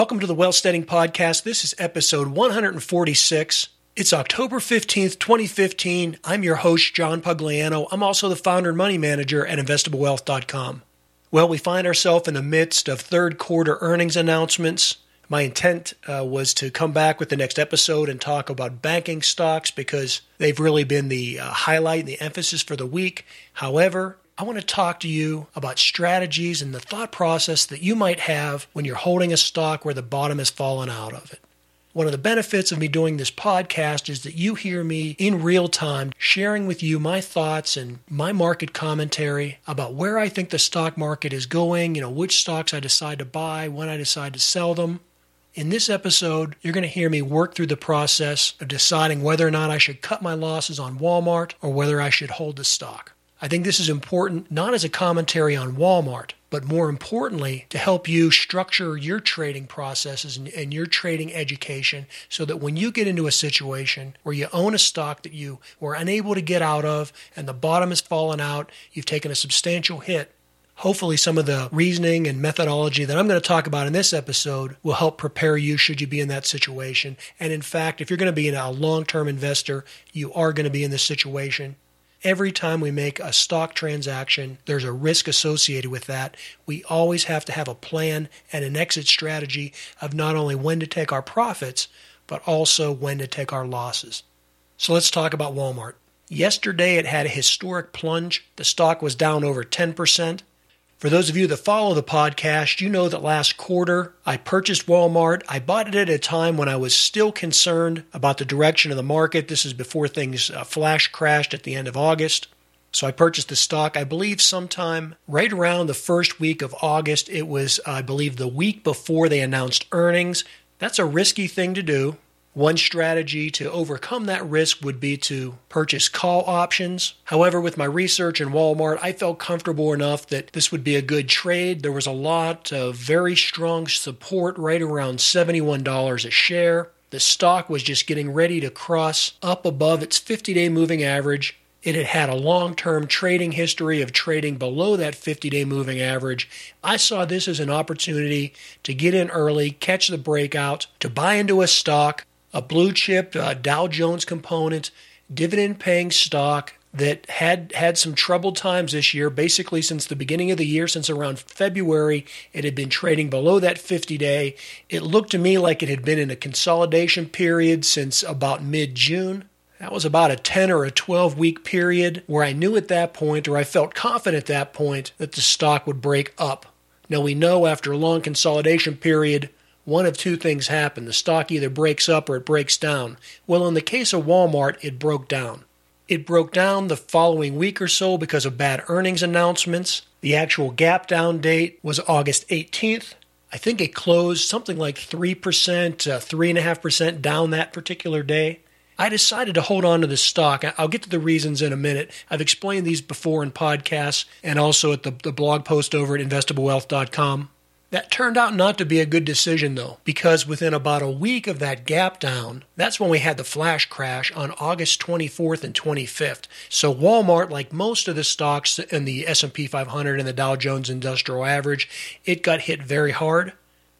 Welcome to the Wealthsteading Podcast. This is episode 146. It's October 15th, 2015. I'm your host, John Pugliano. I'm also the founder and money manager at investablewealth.com. Well, we find ourselves in the midst of third quarter earnings announcements. My intent uh, was to come back with the next episode and talk about banking stocks because they've really been the uh, highlight and the emphasis for the week. However, I want to talk to you about strategies and the thought process that you might have when you're holding a stock where the bottom has fallen out of it. One of the benefits of me doing this podcast is that you hear me in real time sharing with you my thoughts and my market commentary about where I think the stock market is going, you know, which stocks I decide to buy, when I decide to sell them. In this episode, you're going to hear me work through the process of deciding whether or not I should cut my losses on Walmart or whether I should hold the stock. I think this is important not as a commentary on Walmart, but more importantly, to help you structure your trading processes and, and, your trading education so that when you get into a situation where you own a stock that you were unable to get out of and the bottom has fallen out, you've taken a substantial hit. Hopefully, some of the reasoning and methodology that I'm going to talk about in this episode will help prepare you should you be in that situation. And in fact, if you're going to be a long term investor, you are going to be in this situation. Every time we make a stock transaction, there's a risk associated with that. We always have to have a plan and an exit strategy of not only when to take our profits, but also when to take our losses. So let's talk about Walmart. Yesterday, it had a historic plunge. The stock was down over 10%. For those of you that follow the podcast, you know that last quarter I purchased Walmart. I bought it at a time when I was still concerned about the direction of the market. This is before things uh, flash crashed at the end of August. So I purchased the stock, I believe, sometime right around the first week of August. It was, I believe, the week before they announced earnings. That's a risky thing to do. One strategy to overcome that risk would be to purchase call options. However, with my research in Walmart, I felt comfortable enough that this would be a good trade. There was a lot of very strong support right around $71 a share. The stock was just getting ready to cross up above its 50 day moving average. It had had a long term trading history of trading below that 50 day moving average. I saw this as an opportunity to get in early, catch the breakout, to buy into a stock a blue chip uh, Dow Jones component, dividend paying stock that had had some troubled times this year. Basically, since the beginning of the year, since around February, it had been trading below that 50 day. It looked to me like it had been in a consolidation period since about mid June. That was about a 10 or a 12 week period where I knew at that point, or I felt confident at that point, that the stock would break up. Now, we know after a long consolidation period, one of two things happen. The stock either breaks up or it breaks down. Well, in the case of Walmart, it broke down. It broke down the following week or so because of bad earnings announcements. The actual gap down date was August 18th. I think it closed something like 3%, uh, 3.5% down that particular day. I decided to hold on to this stock. I'll get to the reasons in a minute. I've explained these before in podcasts and also at the, the blog post over at investablewealth.com. That turned out not to be a good decision, though, because within about a week of that gap down, that's when we had the flash crash on August 24th and 25th. So Walmart, like most of the stocks in the S&P 500 and the Dow Jones Industrial Average, it got hit very hard.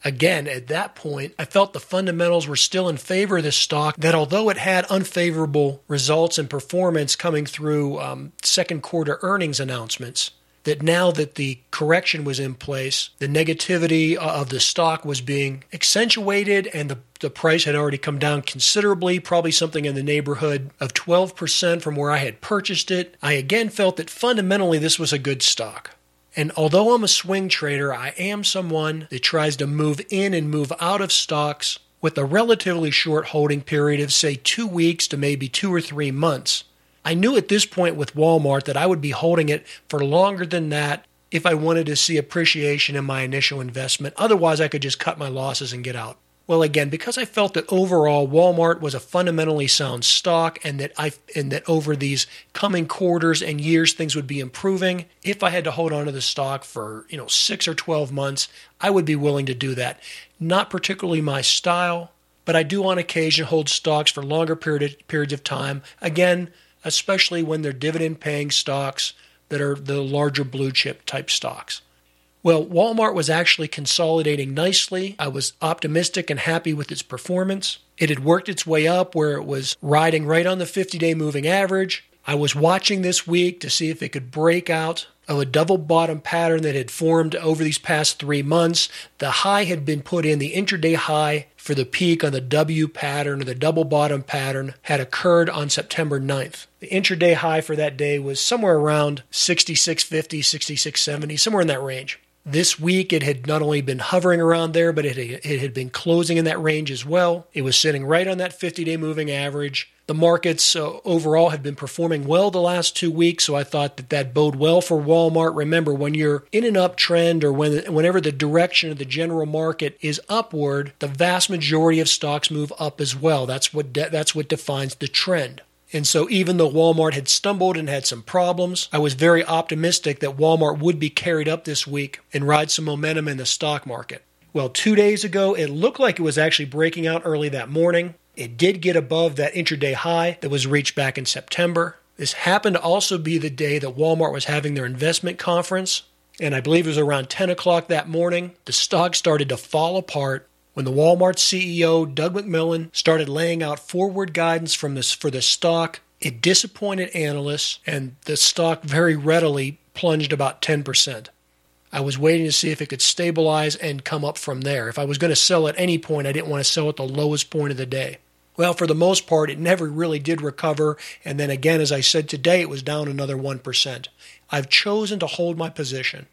Again, at that point, I felt the fundamentals were still in favor of this stock. That although it had unfavorable results and performance coming through um, second quarter earnings announcements, that now that the correction was in place, the negativity of the stock was being accentuated and the, the price had already come down considerably, probably something in the neighborhood of 12% from where I had purchased it. I again felt that fundamentally this was a good stock. And although I'm a swing trader, I am someone that tries to move in and move out of stocks with a relatively short holding period of, say, two weeks to maybe two or three months. I knew at this point with Walmart that I would be holding it for longer than that if I wanted to see appreciation in my initial investment. Otherwise, I could just cut my losses and get out. Well, again, because I felt that overall Walmart was a fundamentally sound stock and that I and that over these coming quarters and years things would be improving, if I had to hold on to the stock for, you know, 6 or 12 months, I would be willing to do that. Not particularly my style, but I do on occasion hold stocks for longer period, periods of time. Again, especially when they're dividend paying stocks that are the larger blue chip type stocks. Well, Walmart was actually consolidating nicely. I was optimistic and happy with its performance. It had worked its way up where it was riding right on the 50 day moving average. I was watching this week to see if it could break out of a double bottom pattern that had formed over these past three months. The high had been put in, the intraday high for the peak on the W pattern or the double bottom pattern had occurred on September 9th. The intraday high for that day was somewhere around 6650, 6670, somewhere in that range. This week, it had not only been hovering around there, but it, it had been closing in that range as well. It was sitting right on that 50 day moving average. The markets uh, overall had been performing well the last two weeks, so I thought that that bode well for Walmart. Remember, when you're in an uptrend or when whenever the direction of the general market is upward, the vast majority of stocks move up as well. That's what de- that's what defines the trend. And so, even though Walmart had stumbled and had some problems, I was very optimistic that Walmart would be carried up this week and ride some momentum in the stock market. Well, two days ago, it looked like it was actually breaking out early that morning. It did get above that intraday high that was reached back in September. This happened to also be the day that Walmart was having their investment conference. And I believe it was around 10 o'clock that morning. The stock started to fall apart when the Walmart CEO, Doug McMillon, started laying out forward guidance from this, for the stock. It disappointed analysts, and the stock very readily plunged about 10%. I was waiting to see if it could stabilize and come up from there. If I was going to sell at any point, I didn't want to sell at the lowest point of the day. Well, for the most part, it never really did recover. And then again, as I said today, it was down another 1%. I've chosen to hold my position.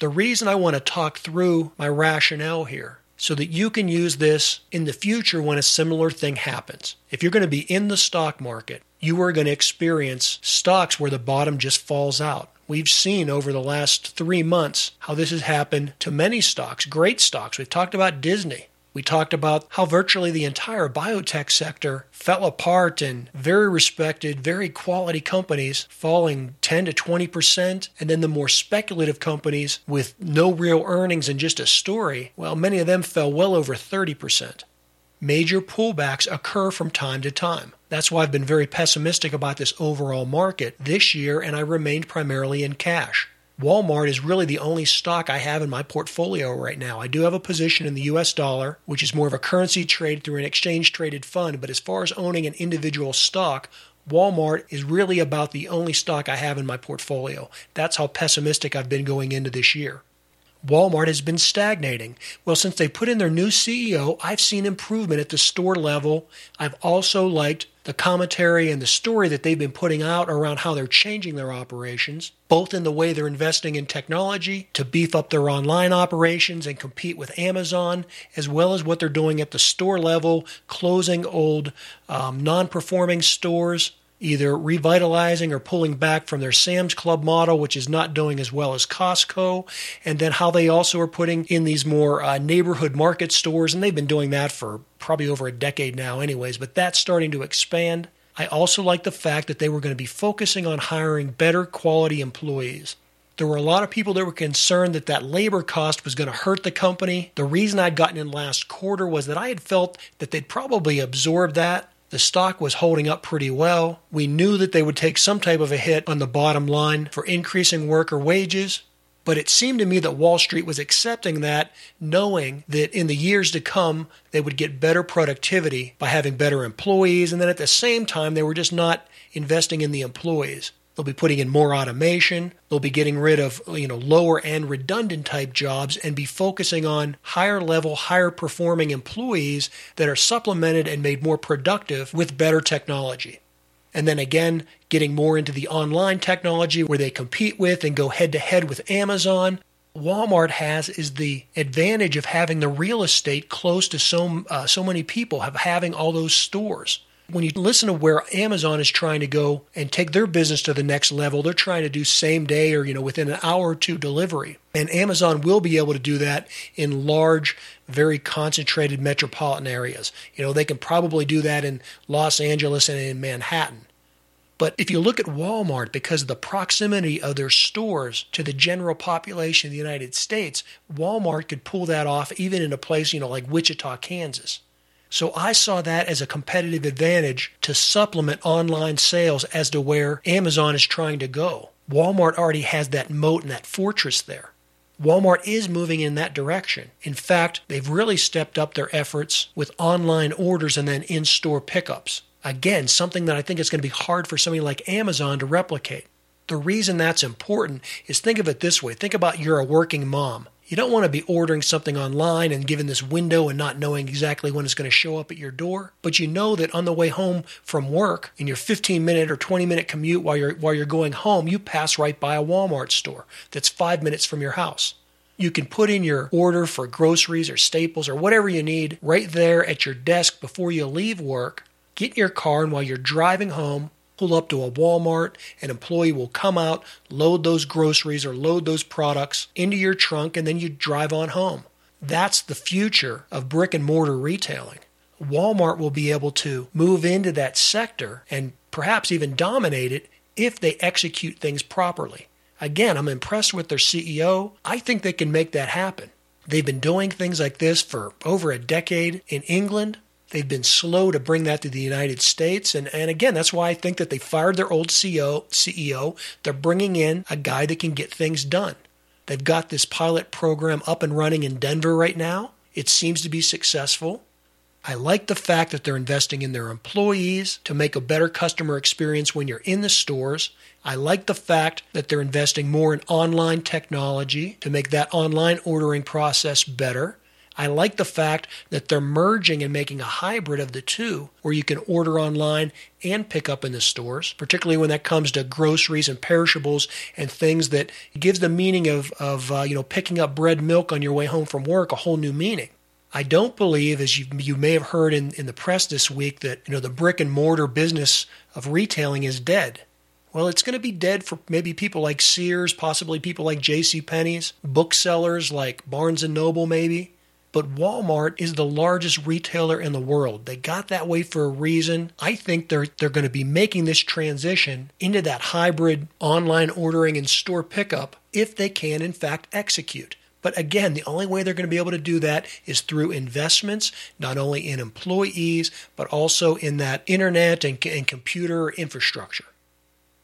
The reason I want to talk through my rationale here so that you can use this in the future when a similar thing happens. If you're going to be in the stock market, you are going to experience stocks where the bottom just falls out. We've seen over the last three months how this has happened to many stocks, great stocks. We've talked about Disney. We talked about how virtually the entire biotech sector fell apart and very respected, very quality companies falling 10 to 20%. And then the more speculative companies with no real earnings and just a story, well, many of them fell well over 30%. Major pullbacks occur from time to time. That's why I've been very pessimistic about this overall market this year, and I remained primarily in cash. Walmart is really the only stock I have in my portfolio right now. I do have a position in the US dollar, which is more of a currency trade through an exchange traded fund, but as far as owning an individual stock, Walmart is really about the only stock I have in my portfolio. That's how pessimistic I've been going into this year. Walmart has been stagnating. Well, since they put in their new CEO, I've seen improvement at the store level. I've also liked the commentary and the story that they've been putting out around how they're changing their operations, both in the way they're investing in technology to beef up their online operations and compete with Amazon, as well as what they're doing at the store level, closing old um, non performing stores either revitalizing or pulling back from their Sam's Club model, which is not doing as well as Costco, and then how they also are putting in these more uh, neighborhood market stores, and they've been doing that for probably over a decade now, anyways, but that's starting to expand. I also like the fact that they were going to be focusing on hiring better quality employees. There were a lot of people that were concerned that that labor cost was going to hurt the company. The reason I'd gotten in last quarter was that I had felt that they'd probably absorb that the stock was holding up pretty well. We knew that they would take some type of a hit on the bottom line for increasing worker wages, but it seemed to me that Wall Street was accepting that, knowing that in the years to come, they would get better productivity by having better employees, and then at the same time, they were just not investing in the employees. They'll be putting in more automation. They'll be getting rid of, you know, lower and redundant type jobs and be focusing on higher level, higher performing employees that are supplemented and made more productive with better technology. And then again, getting more into the online technology where they compete with and go head to head with Amazon. Walmart has is the advantage of having the real estate close to so uh, so many people, of having all those stores when you listen to where Amazon is trying to go and take their business to the next level, they're trying to do same day or you know within an hour or two delivery. And Amazon will be able to do that in large, very concentrated metropolitan areas. You know, they can probably do that in Los Angeles and in Manhattan. But if you look at Walmart, because of the proximity of their stores to the general population of the United States, Walmart could pull that off even in a place, you know, like Wichita, Kansas. So I saw that as a competitive advantage to supplement online sales as to where Amazon is trying to go. Walmart already has that moat and that fortress there. Walmart is moving in that direction. In fact, they've really stepped up their efforts with online orders and then in store pickups. Again, something that I think is going to be hard for somebody like Amazon to replicate. The reason that's important is think of it this way think about you're a working mom. You don't want to be ordering something online and given this window and not knowing exactly when it's going to show up at your door. But you know that on the way home from work, in your 15 minute or 20 minute commute while you're while you're going home, you pass right by a Walmart store that's 5 minutes from your house. You can put in your order for groceries or staples or whatever you need right there at your desk before you leave work. Get in your car and while you're driving home, pull up to a Walmart, an employee will come out, load those groceries or load those products into your trunk, and then you drive on home. That's the future of brick and mortar retailing. Walmart will be able to move into that sector and perhaps even dominate it if they execute things properly. Again, I'm impressed with their CEO. I think they can make that happen. They've been doing things like this for over a decade in England. They've been slow to bring that to the United States. And, and again, that's why I think that they fired their old CEO, CEO. They're bringing in a guy that can get things done. They've got this pilot program up and running in Denver right now. It seems to be successful. I like the fact that they're investing in their employees to make a better customer experience when you're in the stores. I like the fact that they're investing more in online technology to make that online ordering process better. I like the fact that they're merging and making a hybrid of the two where you can order online and pick up in the stores, particularly when that comes to groceries and perishables and things that gives the meaning of, of uh, you know, picking up bread milk on your way home from work a whole new meaning. I don't believe, as you, you may have heard in, in the press this week, that you know the brick and mortar business of retailing is dead. Well, it's going to be dead for maybe people like Sears, possibly people like J.C. Penney's, booksellers like Barnes and Noble, maybe. But Walmart is the largest retailer in the world. They got that way for a reason. I think they're they're going to be making this transition into that hybrid online ordering and store pickup if they can in fact execute. But again, the only way they're going to be able to do that is through investments, not only in employees, but also in that internet and, and computer infrastructure.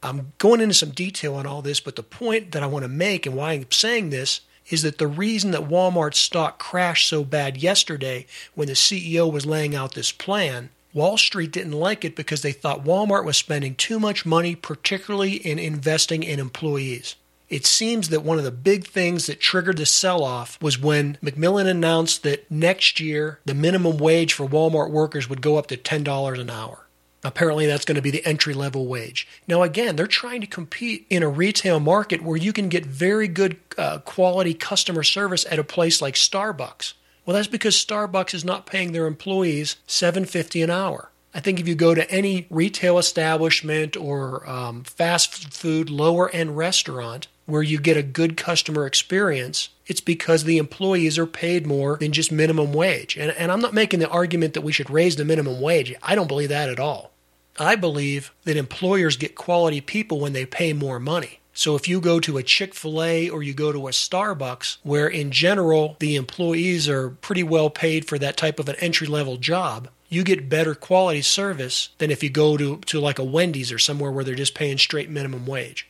I'm going into some detail on all this, but the point that I want to make and why I'm saying this is that the reason that Walmart's stock crashed so bad yesterday when the CEO was laying out this plan, Wall Street didn't like it because they thought Walmart was spending too much money, particularly in investing in employees. It seems that one of the big things that triggered the sell off was when McMillon announced that next year the minimum wage for Walmart workers would go up to $10 an hour. Apparently, that's going to be the entry level wage. Now, again, they're trying to compete in a retail market where you can get very good uh, quality customer service at a place like Starbucks. Well, that's because Starbucks is not paying their employees $7.50 an hour. I think if you go to any retail establishment or um, fast food lower end restaurant where you get a good customer experience, it's because the employees are paid more than just minimum wage. And, and I'm not making the argument that we should raise the minimum wage. I don't believe that at all. I believe that employers get quality people when they pay more money. So if you go to a Chick fil A or you go to a Starbucks, where in general the employees are pretty well paid for that type of an entry level job, you get better quality service than if you go to, to like a Wendy's or somewhere where they're just paying straight minimum wage.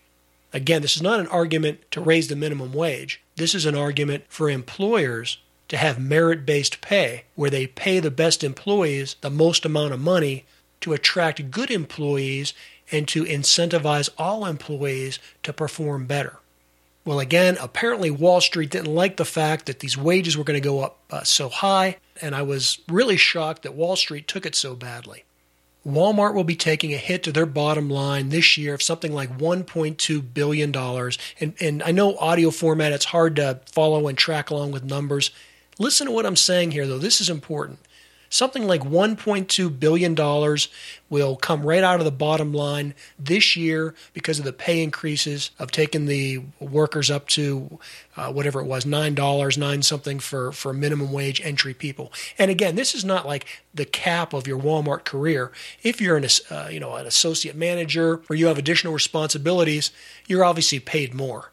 Again, this is not an argument to raise the minimum wage. This is an argument for employers to have merit based pay, where they pay the best employees the most amount of money to attract good employees and to incentivize all employees to perform better. Well, again, apparently Wall Street didn't like the fact that these wages were going to go up uh, so high, and I was really shocked that Wall Street took it so badly. Walmart will be taking a hit to their bottom line this year of something like $1.2 billion. And, and I know audio format, it's hard to follow and track along with numbers. Listen to what I'm saying here, though. This is important something like $1.2 billion will come right out of the bottom line this year because of the pay increases of taking the workers up to uh, whatever it was, $9, 9 something for, for minimum wage entry people. And again, this is not like the cap of your Walmart career. If you're an, uh, you know, an associate manager or you have additional responsibilities, you're obviously paid more.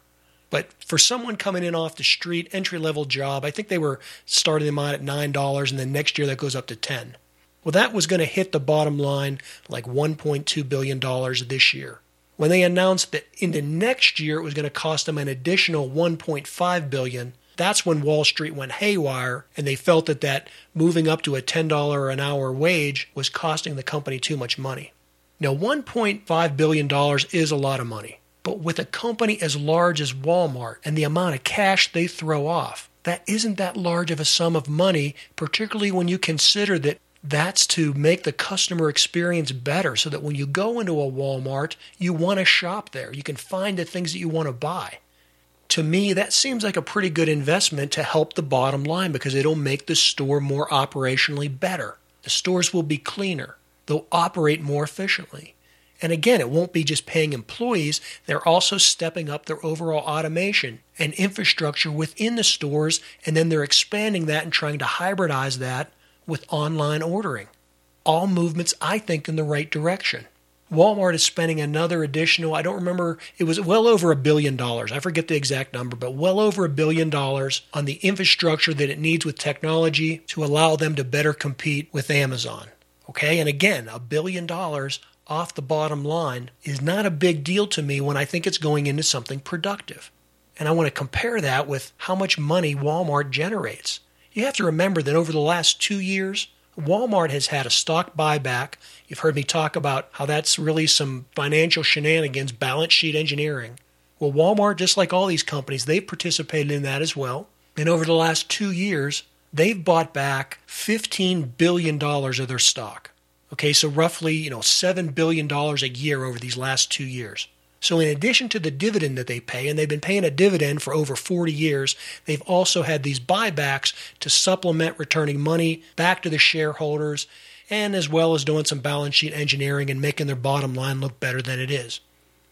But for someone coming in off the street, entry level job, I think they were starting them out at $9 and then next year that goes up to 10. Well, that was going to hit the bottom line like $1.2 billion this year. When they announced that into next year it was going to cost them an additional 1.5 billion, that's when Wall Street went haywire and they felt that that moving up to a $10 an hour wage was costing the company too much money. Now, $1.5 billion is a lot of money, but with a company as large as Walmart and the amount of cash they throw off, that isn't that large of a sum of money, particularly when you consider that that's to make the customer experience better so that when you go into a Walmart, you want to shop there. You can find the things that you want to buy. To me, that seems like a pretty good investment to help the bottom line because it'll make the store more operationally better. The stores will be cleaner, they'll operate more efficiently. And again, it won't be just paying employees, they're also stepping up their overall automation and infrastructure within the stores, and then they're expanding that and trying to hybridize that with online ordering. All movements, I think, in the right direction. Walmart is spending another additional, I don't remember, it was well over a billion dollars. I forget the exact number, but well over a billion dollars on the infrastructure that it needs with technology to allow them to better compete with Amazon. Okay, and again, a billion dollars off the bottom line is not a big deal to me when I think it's going into something productive. And I want to compare that with how much money Walmart generates. You have to remember that over the last two years, Walmart has had a stock buyback. You've heard me talk about how that's really some financial shenanigans, balance sheet engineering. Well, Walmart, just like all these companies, they've participated in that as well. And over the last two years, they've bought back $15 billion of their stock. Okay, so roughly, you know, $7 billion a year over these last two years. So, in addition to the dividend that they pay, and they've been paying a dividend for over 40 years, they've also had these buybacks to supplement returning money back to the shareholders, and as well as doing some balance sheet engineering and making their bottom line look better than it is.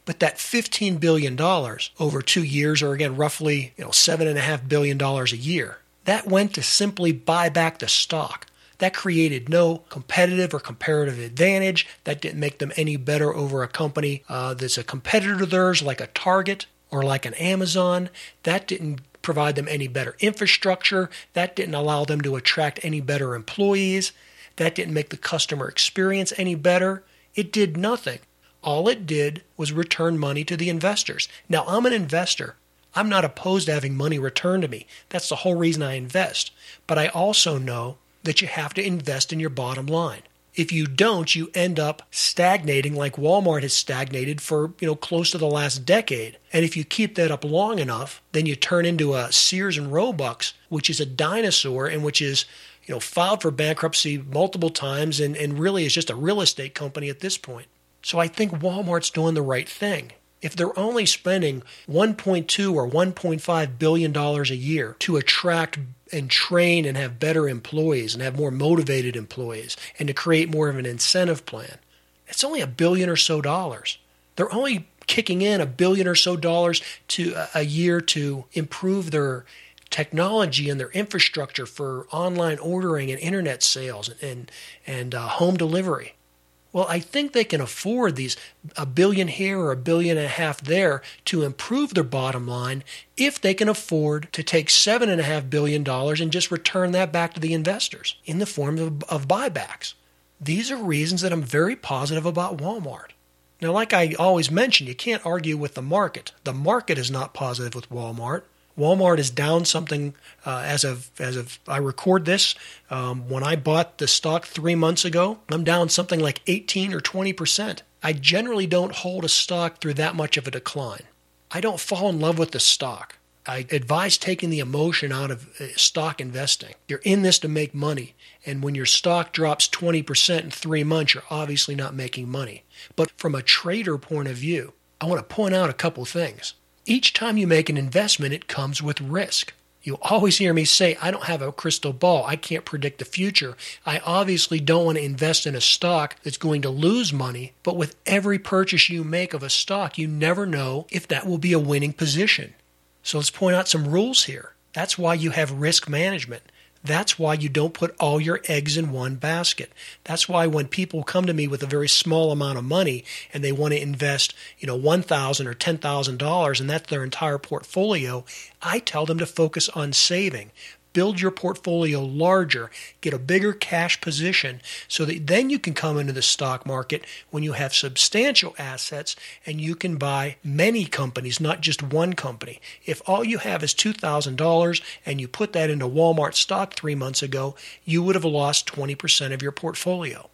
But that $15 billion over two years, or again, roughly you know, $7.5 billion a year, that went to simply buy back the stock. That created no competitive or comparative advantage. That didn't make them any better over a company uh, that's a competitor of theirs, like a Target or like an Amazon. That didn't provide them any better infrastructure. That didn't allow them to attract any better employees. That didn't make the customer experience any better. It did nothing. All it did was return money to the investors. Now, I'm an investor. I'm not opposed to having money returned to me. That's the whole reason I invest. But I also know that you have to invest in your bottom line. If you don't, you end up stagnating like Walmart has stagnated for, you know, close to the last decade. And if you keep that up long enough, then you turn into a Sears and Roebuck, which is a dinosaur and which is, you know, filed for bankruptcy multiple times and, and really is just a real estate company at this point. So I think Walmart's doing the right thing. If they're only spending 1.2 or 1.5 billion dollars a year to attract and train and have better employees and have more motivated employees and to create more of an incentive plan. It's only a billion or so dollars. They're only kicking in a billion or so dollars to a year to improve their technology and their infrastructure for online ordering and internet sales and and, and uh, home delivery. Well, I think they can afford these a billion here or a billion and a half there to improve their bottom line if they can afford to take seven and a half billion dollars and just return that back to the investors in the form of, of buybacks. These are reasons that I'm very positive about Walmart. Now, like I always mention, you can't argue with the market. The market is not positive with Walmart. Walmart is down something uh, as of as of I record this. Um, when I bought the stock three months ago, I'm down something like 18 or 20 percent. I generally don't hold a stock through that much of a decline. I don't fall in love with the stock. I advise taking the emotion out of uh, stock investing. You're in this to make money, and when your stock drops 20% in three months, you're obviously not making money. But from a trader point of view, I want to point out a couple things. Each time you make an investment, it comes with risk. You always hear me say, I don't have a crystal ball. I can't predict the future. I obviously don't want to invest in a stock that's going to lose money, but with every purchase you make of a stock, you never know if that will be a winning position. So let's point out some rules here. That's why you have risk management. That's why you don't put all your eggs in one basket. That's why when people come to me with a very small amount of money and they want to invest, you know, $1,000 or $10,000 and that's their entire portfolio, I tell them to focus on saving. Build your portfolio larger, get a bigger cash position so that then you can come into the stock market when you have substantial assets and you can buy many companies, not just one company. If all you have is $2,000 and you put that into Walmart stock three months ago, you would have lost 20% of your portfolio.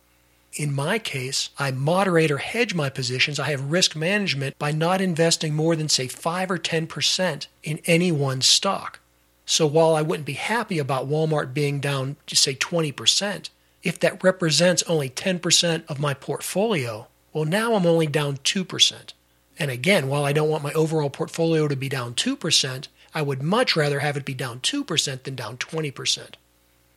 In my case, I moderate or hedge my positions. I have risk management by not investing more than, say, 5 or 10% in any one stock. So while I wouldn't be happy about Walmart being down, just say 20%, if that represents only 10% of my portfolio, well, now I'm only down 2%. And again, while I don't want my overall portfolio to be down 2%, I would much rather have it be down 2% than down 20%.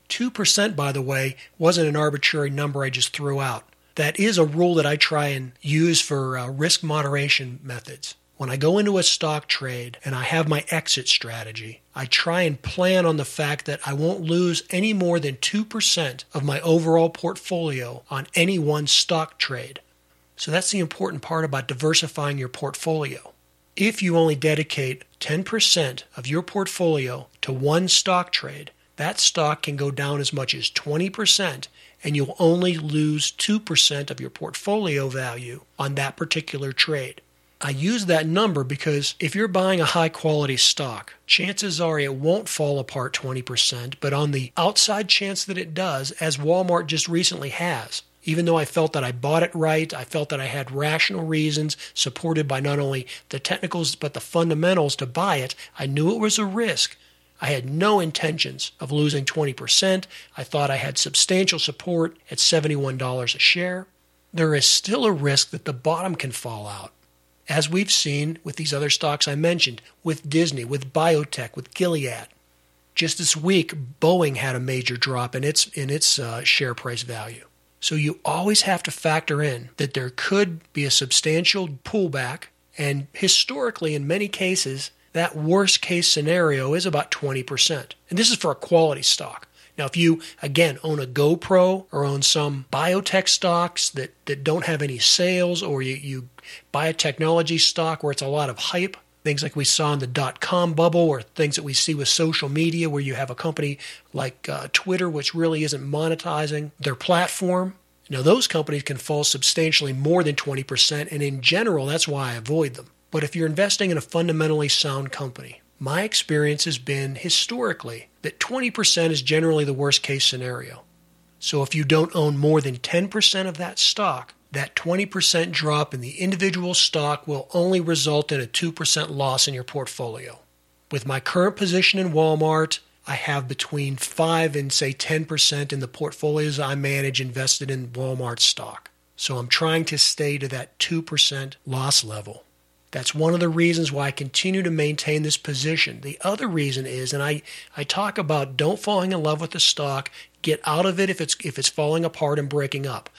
2%, by the way, wasn't an arbitrary number I just threw out. That is a rule that I try and use for uh, risk moderation methods. When I go into a stock trade and I have my exit strategy, I try and plan on the fact that I won't lose any more than 2% of my overall portfolio on any one stock trade. So that's the important part about diversifying your portfolio. If you only dedicate 10% of your portfolio to one stock trade, that stock can go down as much as 20% and you'll only lose 2% of your portfolio value on that particular trade. I use that number because if you're buying a high quality stock, chances are it won't fall apart 20%, but on the outside chance that it does, as Walmart just recently has, even though I felt that I bought it right, I felt that I had rational reasons supported by not only the technicals but the fundamentals to buy it, I knew it was a risk. I had no intentions of losing 20%. I thought I had substantial support at $71 a share. There is still a risk that the bottom can fall out. As we've seen with these other stocks I mentioned, with Disney, with biotech, with Gilead. Just this week, Boeing had a major drop in its in its uh, share price value. So you always have to factor in that there could be a substantial pullback, and historically, in many cases, that worst case scenario is about 20%. And this is for a quality stock. Now, if you, again, own a GoPro or own some biotech stocks that, that don't have any sales, or you, you buy a technology stock where it's a lot of hype, things like we saw in the dot com bubble, or things that we see with social media where you have a company like uh, Twitter, which really isn't monetizing their platform. Now, those companies can fall substantially more than 20%, and in general, that's why I avoid them. But if you're investing in a fundamentally sound company, my experience has been historically that 20% is generally the worst case scenario. So if you don't own more than 10% of that stock, that 20% drop in the individual stock will only result in a 2% loss in your portfolio. With my current position in Walmart, I have between 5 and say 10% in the portfolios I manage invested in Walmart stock. So I'm trying to stay to that 2% loss level. That's one of the reasons why I continue to maintain this position. The other reason is, and I, I talk about don't falling in love with the stock, get out of it if it's if it's falling apart and breaking up.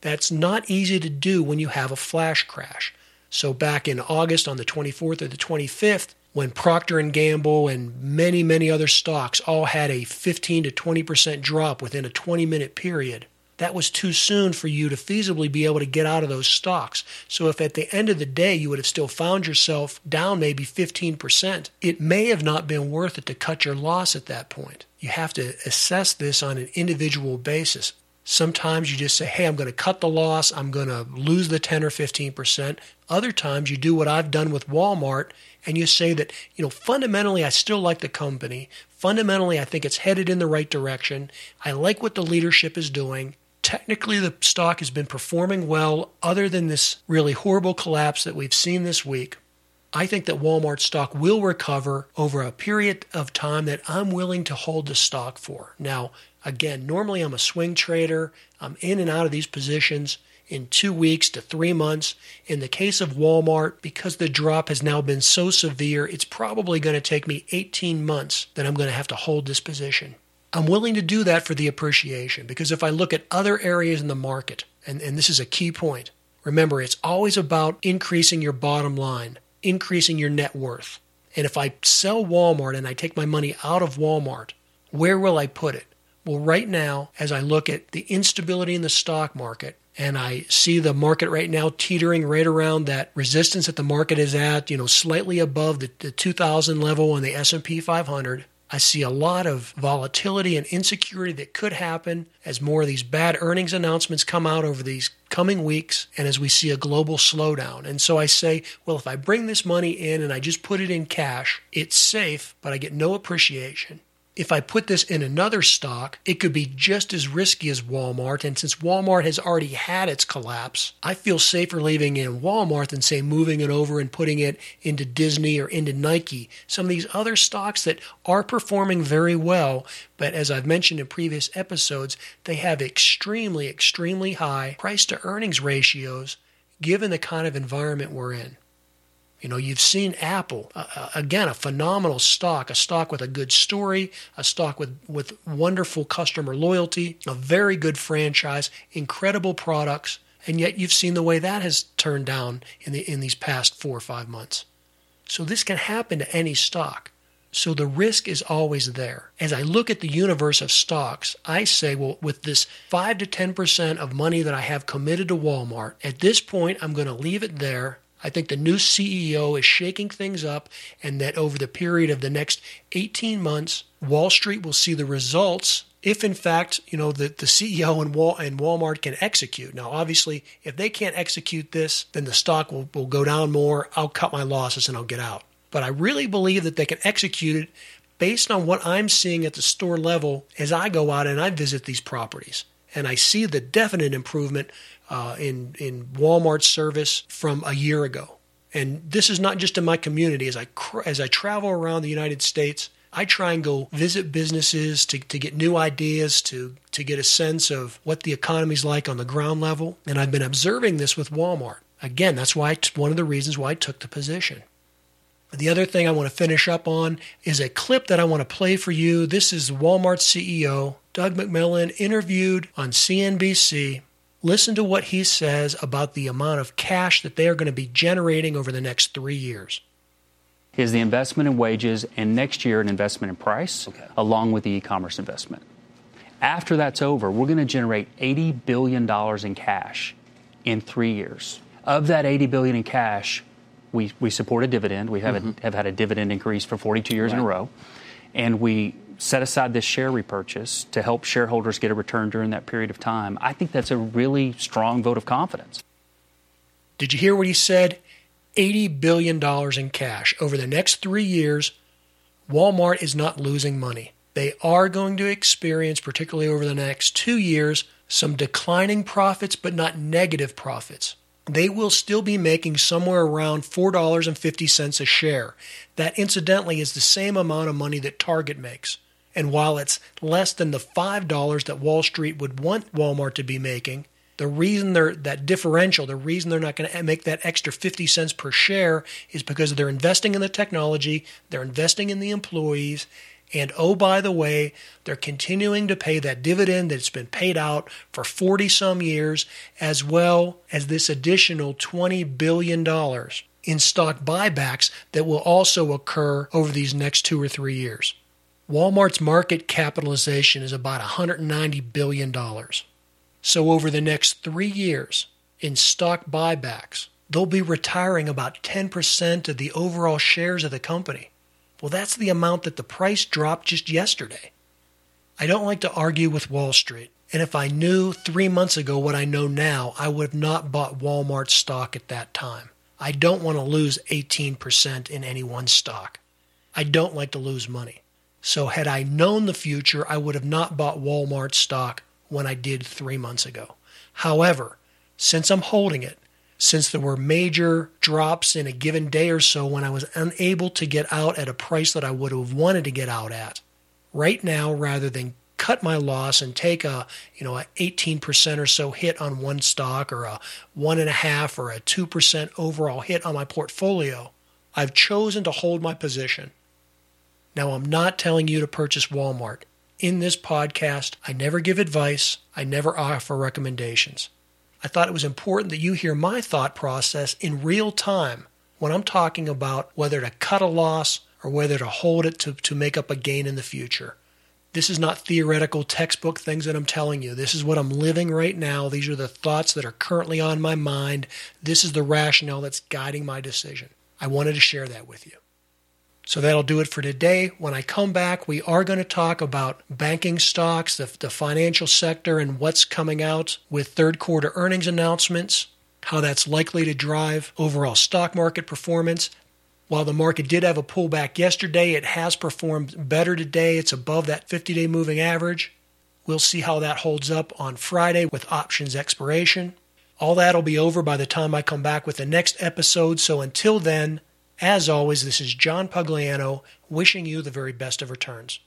That's not easy to do when you have a flash crash. So back in August on the 24th or the 25th, when Procter and Gamble and many many other stocks all had a 15 to 20% drop within a 20 minute period, that was too soon for you to feasibly be able to get out of those stocks. So if at the end of the day you would have still found yourself down maybe 15%, it may have not been worth it to cut your loss at that point. You have to assess this on an individual basis. Sometimes you just say, hey, I'm going to cut the loss. I'm going to lose the 10 or 15%. Other times you do what I've done with Walmart and you say that, you know, fundamentally, I still like the company. Fundamentally, I think it's headed in the right direction. I like what the leadership is doing technically the stock has been performing well other than this really horrible collapse that we've seen this week. I think that Walmart stock will recover over a period of time that I'm willing to hold the stock for. Now, again, normally I'm a swing trader. I'm in and out of these positions in two weeks to three months. In the case of Walmart, because the drop has now been so severe, it's probably going to take me 18 months that I'm going to have to hold this position. I'm willing to do that for the appreciation because if I look at other areas in the market, and, and this is a key point, remember it's always about increasing your bottom line, increasing your net worth. And if I sell Walmart and I take my money out of Walmart, where will I put it? Well, right now, as I look at the instability in the stock market, and I see the market right now teetering right around that resistance that the market is at, you know, slightly above the, the 2000 level on the S&P 500, I see a lot of volatility and insecurity that could happen as more of these bad earnings announcements come out over these coming weeks and as we see a global slowdown. And so I say, well, if I bring this money in and I just put it in cash, it's safe, but I get no appreciation if I put this in another stock, it could be just as risky as Walmart. And since Walmart has already had its collapse, I feel safer leaving it in Walmart than, say, moving it over and putting it into Disney or into Nike. Some of these other stocks that are performing very well, but as I've mentioned in previous episodes, they have extremely, extremely high price to earnings ratios given the kind of environment we're in. You know, you've seen Apple, uh, uh, again, a phenomenal stock, a stock with a good story, a stock with, with wonderful customer loyalty, a very good franchise, incredible products, and yet you've seen the way that has turned down in, the, in these past four or five months. So this can happen to any stock. So the risk is always there. As I look at the universe of stocks, I say, well, with this 5 to 10% of money that I have committed to Walmart, at this point, I'm going to leave it there I think the new CEO is shaking things up, and that over the period of the next 18 months, Wall Street will see the results if in fact you know the, the ceo and, Wal, and walmart can execute. Now obviously if they can't execute this then the stock will, will go down more. I'll cut my losses and i'll get out. But i really believe that they can execute it based on what i'm seeing at the store level as i go out and i visit these properties and i see the definite improvement uh, in in Walmart service from a year ago. And this is not just in my community. As I as I travel around the United States, I try and go visit businesses to, to get new ideas, to to get a sense of what the economy's like on the ground level. And I've been observing this with Walmart. Again, that's why one of the reasons why I took the position. The other thing I want to finish up on is a clip that I want to play for you. This is Walmart CEO Doug McMillon interviewed on CNBC Listen to what he says about the amount of cash that they are going to be generating over the next three years. Is the investment in wages and next year an investment in price, okay. along with the e commerce investment. After that's over, we're going to generate $80 billion in cash in three years. Of that 80 billion in cash, we, we support a dividend. We have, mm-hmm. a, have had a dividend increase for 42 years right. in a row. And we set aside this share repurchase to help shareholders get a return during that period of time, I think that's a really strong vote of confidence. Did you hear what he said? $80 billion in cash. Over the next three years, Walmart is not losing money. They are going to experience, particularly over the next two years, some declining profits, but not negative profits. They will still be making somewhere around $4.50 a share. That, incidentally, is the same amount of money that Target makes. And while it's less than the $5 that Wall Street would want Walmart to be making, the reason they're that differential, the reason they're not going to make that extra 50 cents per share is because they're investing in the technology, they're investing in the employees, and oh, by the way, they're continuing to pay that dividend that's been paid out for 40 some years, as well as this additional $20 billion in stock buybacks that will also occur over these next two or three years. Walmart's market capitalization is about $190 billion. So, over the next three years, in stock buybacks, they'll be retiring about 10% of the overall shares of the company. Well, that's the amount that the price dropped just yesterday. I don't like to argue with Wall Street, and if I knew three months ago what I know now, I would have not bought Walmart stock at that time. I don't want to lose 18% in any one stock. I don't like to lose money. So, had I known the future, I would have not bought Walmart stock when I did three months ago. However, since I'm holding it, since there were major drops in a given day or so when I was unable to get out at a price that I would have wanted to get out at, right now, rather than cut my loss and take a you know a 18% or so hit on one stock or a one and a half or a two percent overall hit on my portfolio, I've chosen to hold my position now, I'm not telling you to purchase Walmart. In this podcast, I never give advice, I never offer recommendations. I thought it was important that you hear my thought process in real time when I'm talking about whether to cut a loss or whether to hold it to, to make up a gain in the future. This is not theoretical textbook things that I'm telling you. This is what I'm living right now. These are the thoughts that are currently on my mind. This is the rationale that's guiding my decision. I wanted to share that with you. So that'll do it for today. When I come back, we are going to talk about banking stocks, the, the financial sector, and what's coming out with third quarter earnings announcements, how that's likely to drive overall stock market performance. While the market did have a pullback yesterday, it has performed better today. It's above that 50 day moving average. We'll see how that holds up on Friday with options expiration. All that'll be over by the time I come back with the next episode. So until then, as always, this is John Pugliano wishing you the very best of returns.